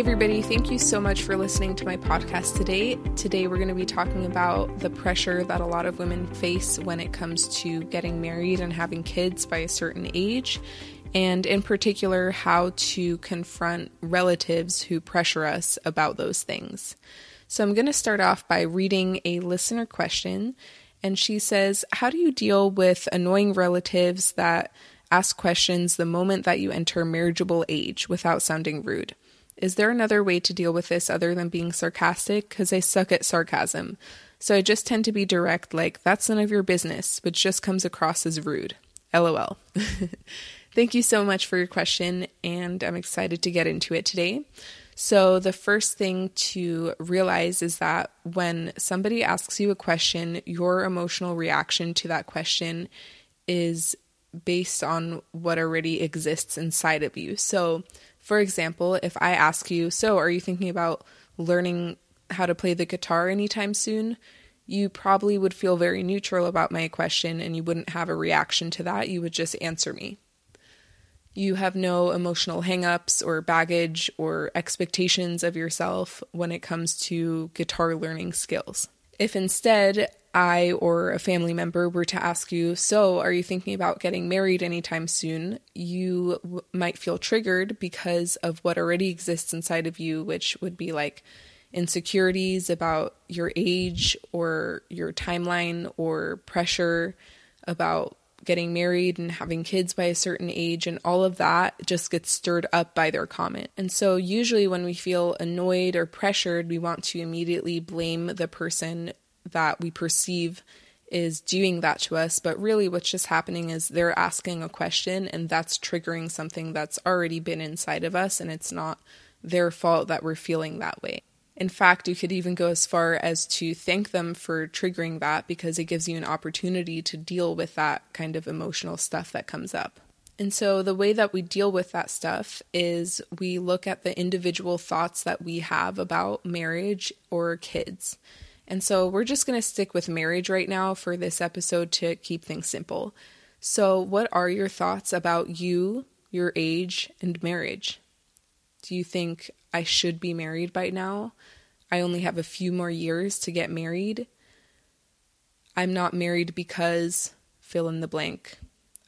Everybody, thank you so much for listening to my podcast today. Today, we're going to be talking about the pressure that a lot of women face when it comes to getting married and having kids by a certain age, and in particular, how to confront relatives who pressure us about those things. So, I'm going to start off by reading a listener question, and she says, How do you deal with annoying relatives that ask questions the moment that you enter marriageable age without sounding rude? Is there another way to deal with this other than being sarcastic? Because I suck at sarcasm. So I just tend to be direct, like, that's none of your business, which just comes across as rude. LOL. Thank you so much for your question, and I'm excited to get into it today. So, the first thing to realize is that when somebody asks you a question, your emotional reaction to that question is based on what already exists inside of you. So, for example, if I ask you, So, are you thinking about learning how to play the guitar anytime soon? You probably would feel very neutral about my question and you wouldn't have a reaction to that. You would just answer me. You have no emotional hangups or baggage or expectations of yourself when it comes to guitar learning skills. If instead I or a family member were to ask you, So, are you thinking about getting married anytime soon? you w- might feel triggered because of what already exists inside of you, which would be like insecurities about your age or your timeline or pressure about getting married and having kids by a certain age, and all of that just gets stirred up by their comment. And so, usually, when we feel annoyed or pressured, we want to immediately blame the person that we perceive is doing that to us, but really what's just happening is they're asking a question and that's triggering something that's already been inside of us, and it's not their fault that we're feeling that way. In fact, you could even go as far as to thank them for triggering that because it gives you an opportunity to deal with that kind of emotional stuff that comes up. And so, the way that we deal with that stuff is we look at the individual thoughts that we have about marriage or kids. And so we're just going to stick with marriage right now for this episode to keep things simple. So, what are your thoughts about you, your age, and marriage? Do you think I should be married by now? I only have a few more years to get married. I'm not married because fill in the blank.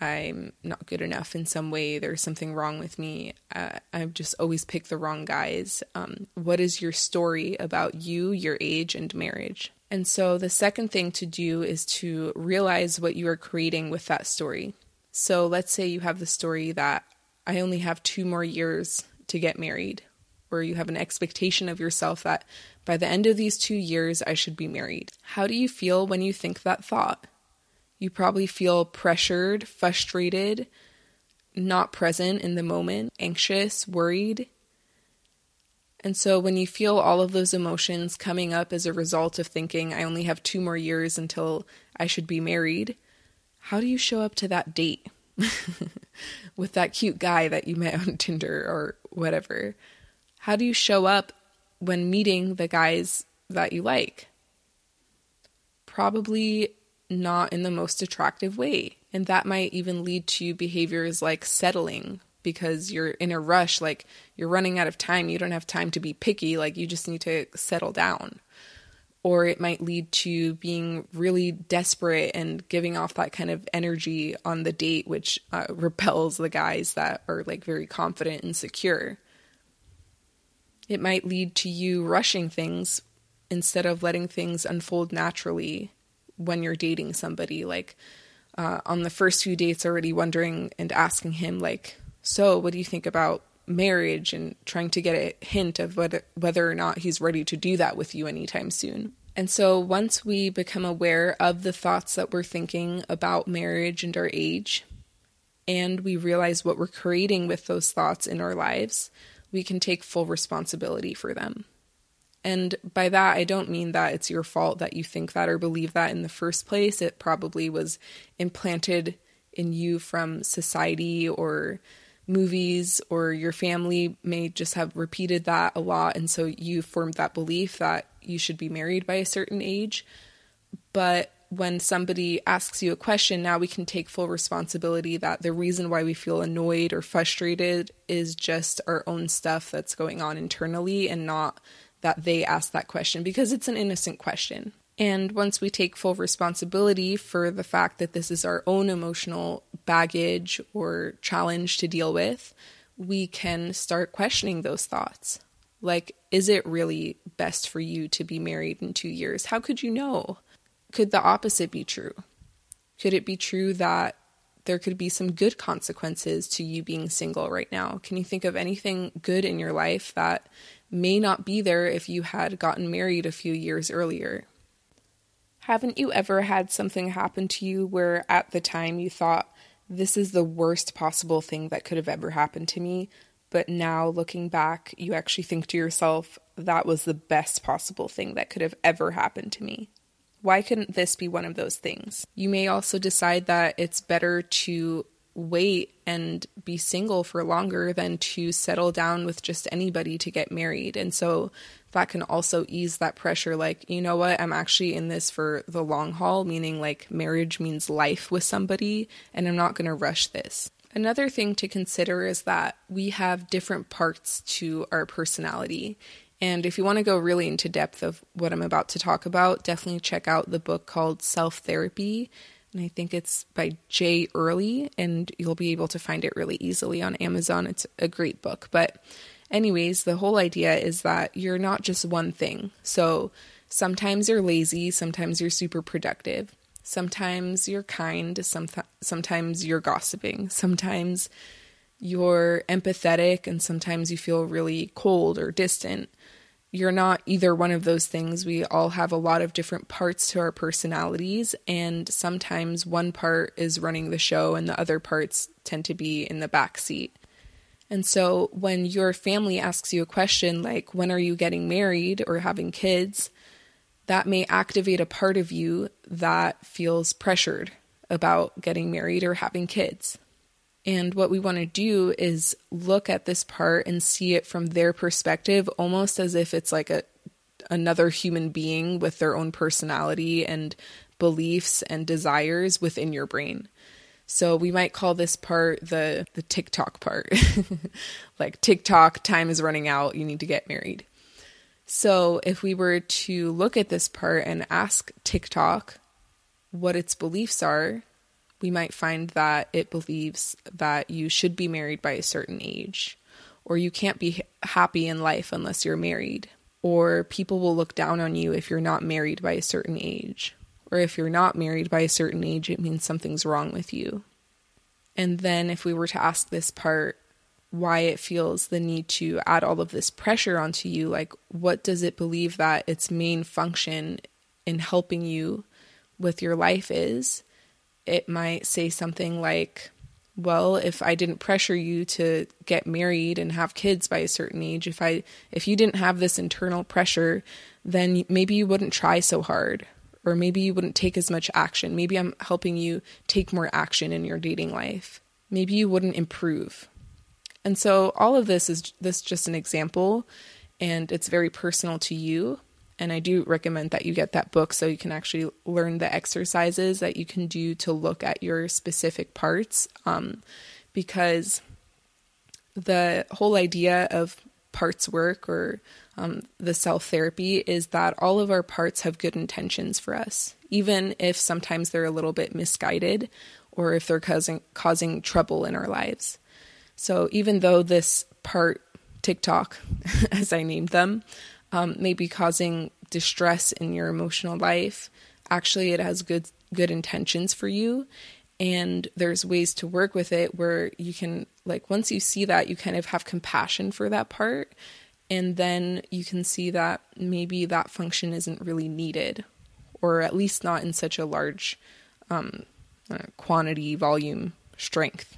I'm not good enough in some way. There's something wrong with me. Uh, I've just always picked the wrong guys. Um, what is your story about you, your age, and marriage? And so the second thing to do is to realize what you are creating with that story. So let's say you have the story that I only have two more years to get married, or you have an expectation of yourself that by the end of these two years I should be married. How do you feel when you think that thought? You probably feel pressured, frustrated, not present in the moment, anxious, worried. And so when you feel all of those emotions coming up as a result of thinking, I only have two more years until I should be married, how do you show up to that date with that cute guy that you met on Tinder or whatever? How do you show up when meeting the guys that you like? Probably not in the most attractive way. And that might even lead to behaviors like settling because you're in a rush, like you're running out of time. You don't have time to be picky, like you just need to settle down. Or it might lead to being really desperate and giving off that kind of energy on the date, which uh, repels the guys that are like very confident and secure. It might lead to you rushing things instead of letting things unfold naturally when you're dating somebody like uh, on the first few dates already wondering and asking him like so what do you think about marriage? and trying to get a hint of whether, whether or not he's ready to do that with you anytime soon. And so once we become aware of the thoughts that we're thinking about marriage and our age and we realize what we're creating with those thoughts in our lives we can take full responsibility for them and by that, I don't mean that it's your fault that you think that or believe that in the first place. It probably was implanted in you from society or movies, or your family may just have repeated that a lot. And so you formed that belief that you should be married by a certain age. But when somebody asks you a question, now we can take full responsibility that the reason why we feel annoyed or frustrated is just our own stuff that's going on internally and not that they asked that question because it's an innocent question. And once we take full responsibility for the fact that this is our own emotional baggage or challenge to deal with, we can start questioning those thoughts. Like, is it really best for you to be married in two years? How could you know? Could the opposite be true? Could it be true that there could be some good consequences to you being single right now? Can you think of anything good in your life that may not be there if you had gotten married a few years earlier? Haven't you ever had something happen to you where at the time you thought, this is the worst possible thing that could have ever happened to me? But now looking back, you actually think to yourself, that was the best possible thing that could have ever happened to me. Why couldn't this be one of those things? You may also decide that it's better to wait and be single for longer than to settle down with just anybody to get married. And so that can also ease that pressure like, you know what, I'm actually in this for the long haul, meaning like marriage means life with somebody, and I'm not going to rush this. Another thing to consider is that we have different parts to our personality. And if you want to go really into depth of what I'm about to talk about, definitely check out the book called Self Therapy. And I think it's by Jay Earley, and you'll be able to find it really easily on Amazon. It's a great book. But, anyways, the whole idea is that you're not just one thing. So sometimes you're lazy, sometimes you're super productive. Sometimes you're kind, some, sometimes you're gossiping, sometimes you're empathetic, and sometimes you feel really cold or distant. You're not either one of those things. We all have a lot of different parts to our personalities, and sometimes one part is running the show and the other parts tend to be in the back seat. And so when your family asks you a question like, when are you getting married or having kids? that may activate a part of you that feels pressured about getting married or having kids. And what we want to do is look at this part and see it from their perspective, almost as if it's like a another human being with their own personality and beliefs and desires within your brain. So we might call this part the the TikTok part. like TikTok time is running out, you need to get married. So, if we were to look at this part and ask TikTok what its beliefs are, we might find that it believes that you should be married by a certain age, or you can't be happy in life unless you're married, or people will look down on you if you're not married by a certain age, or if you're not married by a certain age, it means something's wrong with you. And then, if we were to ask this part, why it feels the need to add all of this pressure onto you. Like, what does it believe that its main function in helping you with your life is? It might say something like, well, if I didn't pressure you to get married and have kids by a certain age, if I if you didn't have this internal pressure, then maybe you wouldn't try so hard or maybe you wouldn't take as much action. Maybe I'm helping you take more action in your dating life. Maybe you wouldn't improve and so all of this is this just an example and it's very personal to you. And I do recommend that you get that book so you can actually learn the exercises that you can do to look at your specific parts. Um, because the whole idea of parts work or um, the self therapy is that all of our parts have good intentions for us, even if sometimes they're a little bit misguided or if they're causing causing trouble in our lives. So even though this part, TikTok, as I named them, um, may be causing distress in your emotional life, actually it has good good intentions for you. And there's ways to work with it where you can like once you see that you kind of have compassion for that part. And then you can see that maybe that function isn't really needed or at least not in such a large um, uh, quantity volume strength.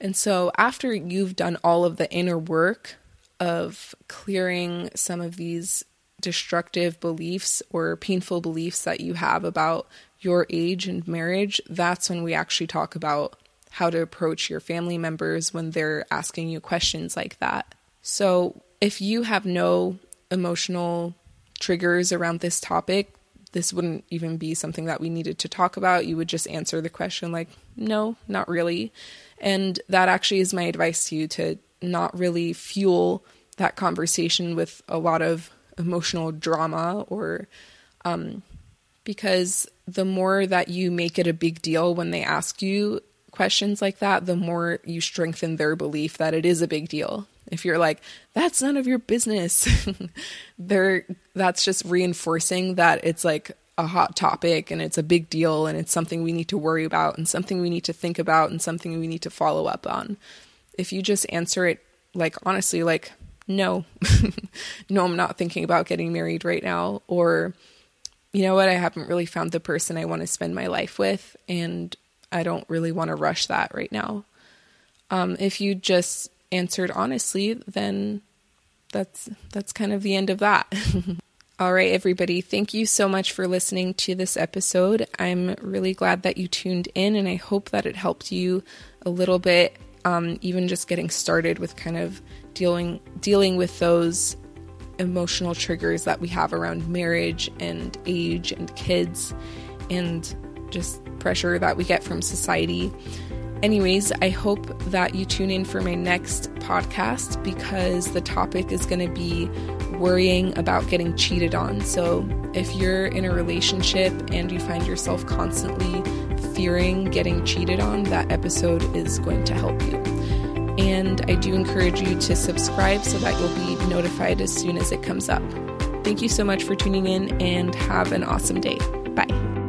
And so, after you've done all of the inner work of clearing some of these destructive beliefs or painful beliefs that you have about your age and marriage, that's when we actually talk about how to approach your family members when they're asking you questions like that. So, if you have no emotional triggers around this topic, this wouldn't even be something that we needed to talk about. You would just answer the question like, no, not really. And that actually is my advice to you to not really fuel that conversation with a lot of emotional drama or um, because the more that you make it a big deal when they ask you questions like that, the more you strengthen their belief that it is a big deal. If you're like, that's none of your business, they're that's just reinforcing that it's like a hot topic and it's a big deal and it's something we need to worry about and something we need to think about and something we need to follow up on. If you just answer it like honestly, like, no, no, I'm not thinking about getting married right now, or you know what, I haven't really found the person I want to spend my life with, and I don't really want to rush that right now. Um, if you just answered honestly, then that's that's kind of the end of that. All right, everybody, thank you so much for listening to this episode. I'm really glad that you tuned in, and I hope that it helped you a little bit, um, even just getting started with kind of dealing dealing with those emotional triggers that we have around marriage and age and kids, and just pressure that we get from society. Anyways, I hope that you tune in for my next podcast because the topic is going to be worrying about getting cheated on. So, if you're in a relationship and you find yourself constantly fearing getting cheated on, that episode is going to help you. And I do encourage you to subscribe so that you'll be notified as soon as it comes up. Thank you so much for tuning in and have an awesome day. Bye.